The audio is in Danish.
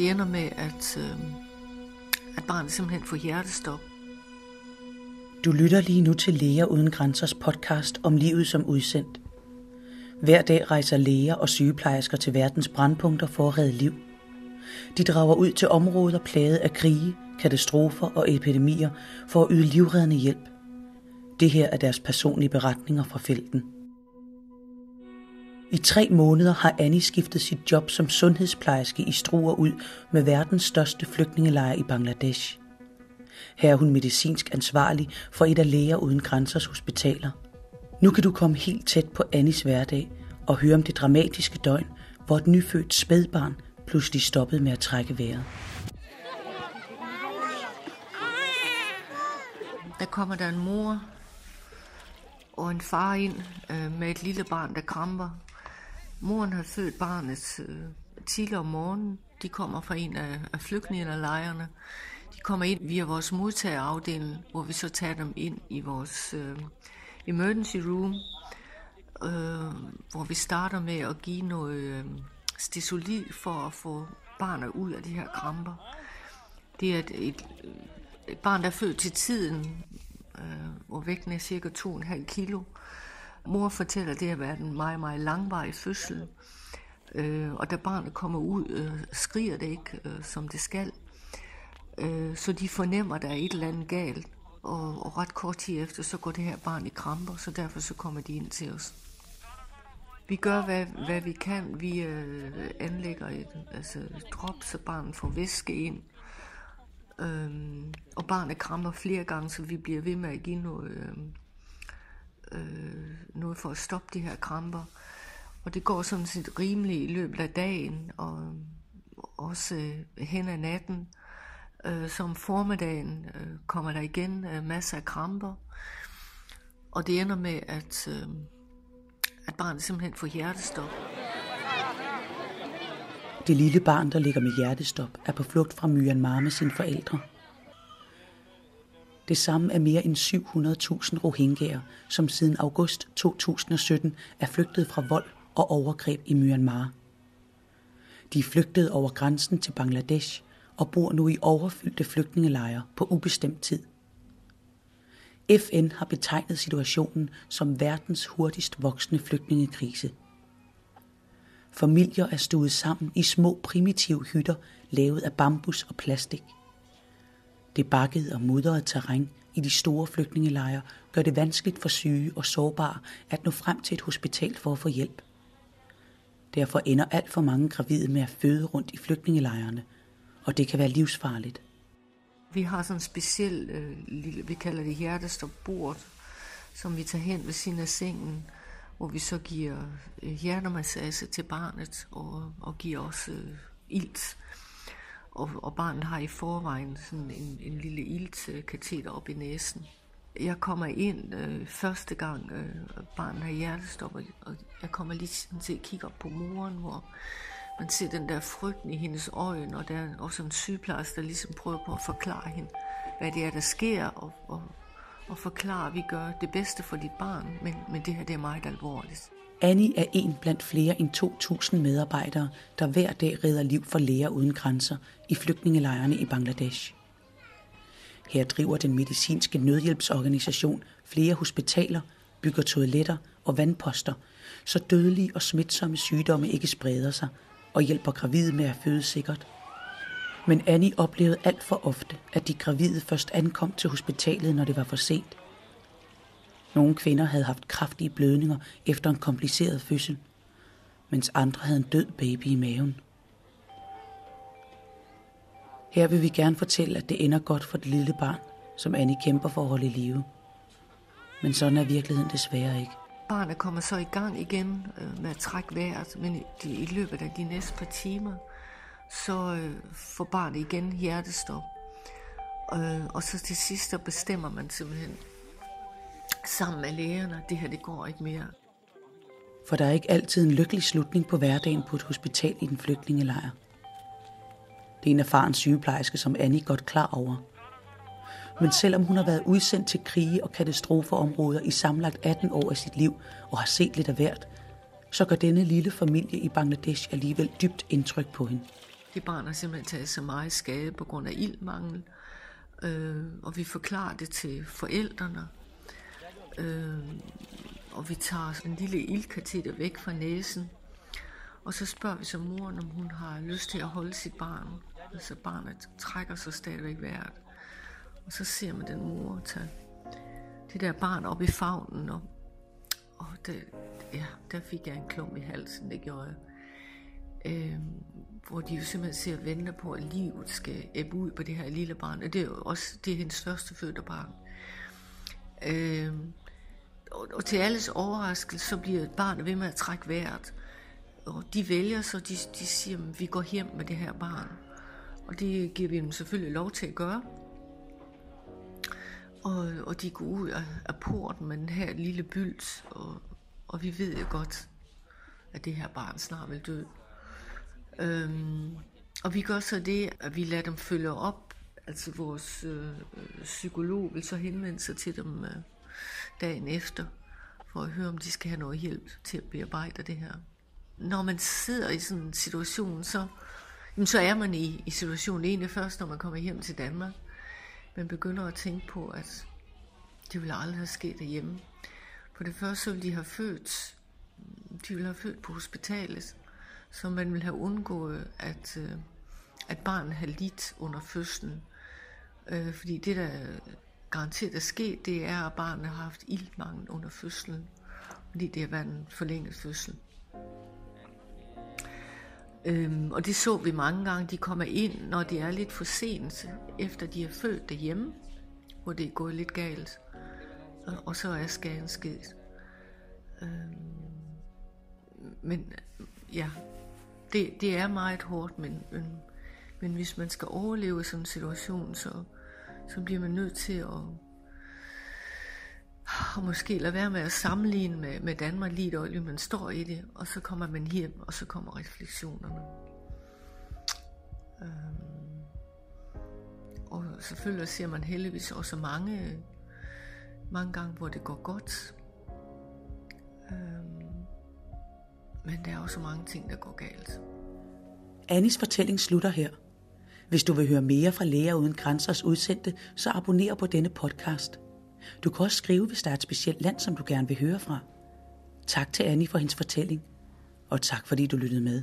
Det ender med, at, øh, at barnet simpelthen får hjertestop. Du lytter lige nu til Læger Uden Grænsers podcast om livet som udsendt. Hver dag rejser læger og sygeplejersker til verdens brandpunkter for at redde liv. De drager ud til områder plaget af krige, katastrofer og epidemier for at yde livreddende hjælp. Det her er deres personlige beretninger fra felten. I tre måneder har Annie skiftet sit job som sundhedsplejerske i Struer ud med verdens største flygtningelejr i Bangladesh. Her er hun medicinsk ansvarlig for et af Læger Uden Grænsers hospitaler. Nu kan du komme helt tæt på Annis hverdag og høre om det dramatiske døgn, hvor et nyfødt spædbarn pludselig stoppede med at trække vejret. Der kommer der en mor og en far ind øh, med et lille barn, der kramper. Moren har født barnet øh, tidligere om morgenen. De kommer fra en af, af flygtningelejrene. De kommer ind via vores modtagerafdeling, hvor vi så tager dem ind i vores øh, emergency room, øh, hvor vi starter med at give noget øh, stisolid for at få barnet ud af de her kramper. Det er et, et, et barn, der er født til tiden, øh, hvor vægten er cirka 2,5 kilo. Mor fortæller, at det har været en meget, meget langvarig fødsel. Øh, og da barnet kommer ud, øh, skriger det ikke, øh, som det skal. Øh, så de fornemmer, at der er et eller andet galt. Og, og ret kort tid efter, så går det her barn i kramper, så derfor så kommer de ind til os. Vi gør, hvad, hvad vi kan. Vi øh, anlægger et, altså et drop, så barnet får væske ind. Øhm, og barnet kramper flere gange, så vi bliver ved med at give noget, øh, øh, noget for at stoppe de her kramper. Og det går sådan set rimeligt i løbet af dagen, og også øh, hen ad natten. Øh, som formiddagen øh, kommer der igen øh, masser af kramper. Og det ender med, at, øh, at barnet simpelthen får hjertestop. Det lille barn, der ligger med hjertestop, er på flugt fra Myanmar med sine forældre. Det samme er mere end 700.000 rohingyaer, som siden august 2017 er flygtet fra vold og overgreb i Myanmar. De er flygtet over grænsen til Bangladesh og bor nu i overfyldte flygtningelejre på ubestemt tid. FN har betegnet situationen som verdens hurtigst voksende flygtningekrise. Familier er stuet sammen i små primitive hytter lavet af bambus og plastik. Det bakkede og mudrede terræn i de store flygtningelejre gør det vanskeligt for syge og sårbare at nå frem til et hospital for at få hjælp. Derfor ender alt for mange gravide med at føde rundt i flygtningelejrene, og det kan være livsfarligt. Vi har sådan en speciel, øh, lille, vi kalder det hjertestopbord, som vi tager hen ved siden af sengen, hvor vi så giver øh, hjertemassage til barnet og, og giver også øh, ilt. Og, og barnet har i forvejen sådan en, en lille iltkateter op i næsen. Jeg kommer ind øh, første gang, øh, barnet har hjertestop, og jeg kommer lige til at kigge op på moren, hvor man ser den der frygten i hendes øjne, og der er også en sygeplejerske, der ligesom prøver på at forklare hende, hvad det er, der sker, og, og, og forklare, at vi gør det bedste for dit barn, men, men det her det er meget alvorligt. Annie er en blandt flere end 2.000 medarbejdere, der hver dag redder liv for læger uden grænser i flygtningelejrene i Bangladesh. Her driver den medicinske nødhjælpsorganisation flere hospitaler, bygger toiletter og vandposter, så dødelige og smitsomme sygdomme ikke spreder sig og hjælper gravide med at føde sikkert. Men Annie oplevede alt for ofte, at de gravide først ankom til hospitalet, når det var for sent. Nogle kvinder havde haft kraftige blødninger efter en kompliceret fødsel, mens andre havde en død baby i maven. Her vil vi gerne fortælle, at det ender godt for det lille barn, som Annie kæmper for at holde i live. Men sådan er virkeligheden desværre ikke. Barnet kommer så i gang igen øh, med at trække vejret, men i, løbet af de næste par timer, så øh, får barnet igen hjertestop. Øh, og så til sidst, der bestemmer man simpelthen sammen med lægerne, det her det går ikke mere. For der er ikke altid en lykkelig slutning på hverdagen på et hospital i den flygtningelejr. Det er en erfaren sygeplejerske, som Annie godt klar over. Men selvom hun har været udsendt til krige og katastrofeområder i samlet 18 år af sit liv og har set lidt af hvert, så gør denne lille familie i Bangladesh alligevel dybt indtryk på hende. Det barn har simpelthen taget så meget skade på grund af ildmangel. Øh, og vi forklarer det til forældrene. Øh, og vi tager en lille ildkateter væk fra næsen. Og så spørger vi så moren, om hun har lyst til at holde sit barn. Altså barnet trækker sig stadigvæk vejret. Og så ser man den mor tage det der barn op i favnen. Og, og det, ja, der fik jeg en klump i halsen, det gjorde jeg. Øh, hvor de jo simpelthen ser venter på, at livet skal æbbe ud på det her lille barn. Og det er jo også det er hendes første fødte barn. Øh, og, og til alles overraskelse, så bliver barnet ved med at trække vejret. Og de vælger så, de, de siger, at vi går hjem med det her barn. Og det giver vi dem selvfølgelig lov til at gøre. Og, og de går ud af, af porten med den her lille bylt, og, og vi ved jo godt, at det her barn snart vil dø. Øhm, og vi gør så det, at vi lader dem følge op. Altså vores øh, øh psykolog vil så henvende sig til dem øh, dagen efter, for at høre, om de skal have noget hjælp til at bearbejde det her. Når man sidder i sådan en situation, så, jamen, så er man i, i situationen egentlig først, når man kommer hjem til Danmark. Man begynder at tænke på, at det ville aldrig have sket derhjemme. For det første så ville de have født, de ville have født på hospitalet, så man ville have undgået, at, øh, at barnet havde lidt under fødslen. Øh, fordi det, der garanteret er sket, det er, at barnet har haft ildmangel under fødslen, fordi det har været en forlænget fødsel. Øhm, og det så vi mange gange, de kommer ind, når det er lidt for sent, efter de er født derhjemme, hvor det er gået lidt galt, og, og så er skaden sket. Øhm, men ja, det, det er meget hårdt, men, men, men hvis man skal overleve sådan en situation, så, så bliver man nødt til at og måske lade være med at sammenligne med, med Danmark lige et øjeblik, man står i det, og så kommer man hjem, og så kommer refleksionerne. Øhm, og selvfølgelig ser man heldigvis også mange, mange gange, hvor det går godt. Øhm, men der er også mange ting, der går galt. Annis fortælling slutter her. Hvis du vil høre mere fra Læger Uden Grænsers udsendte, så abonner på denne podcast. Du kan også skrive, hvis der er et specielt land, som du gerne vil høre fra. Tak til Annie for hendes fortælling, og tak fordi du lyttede med.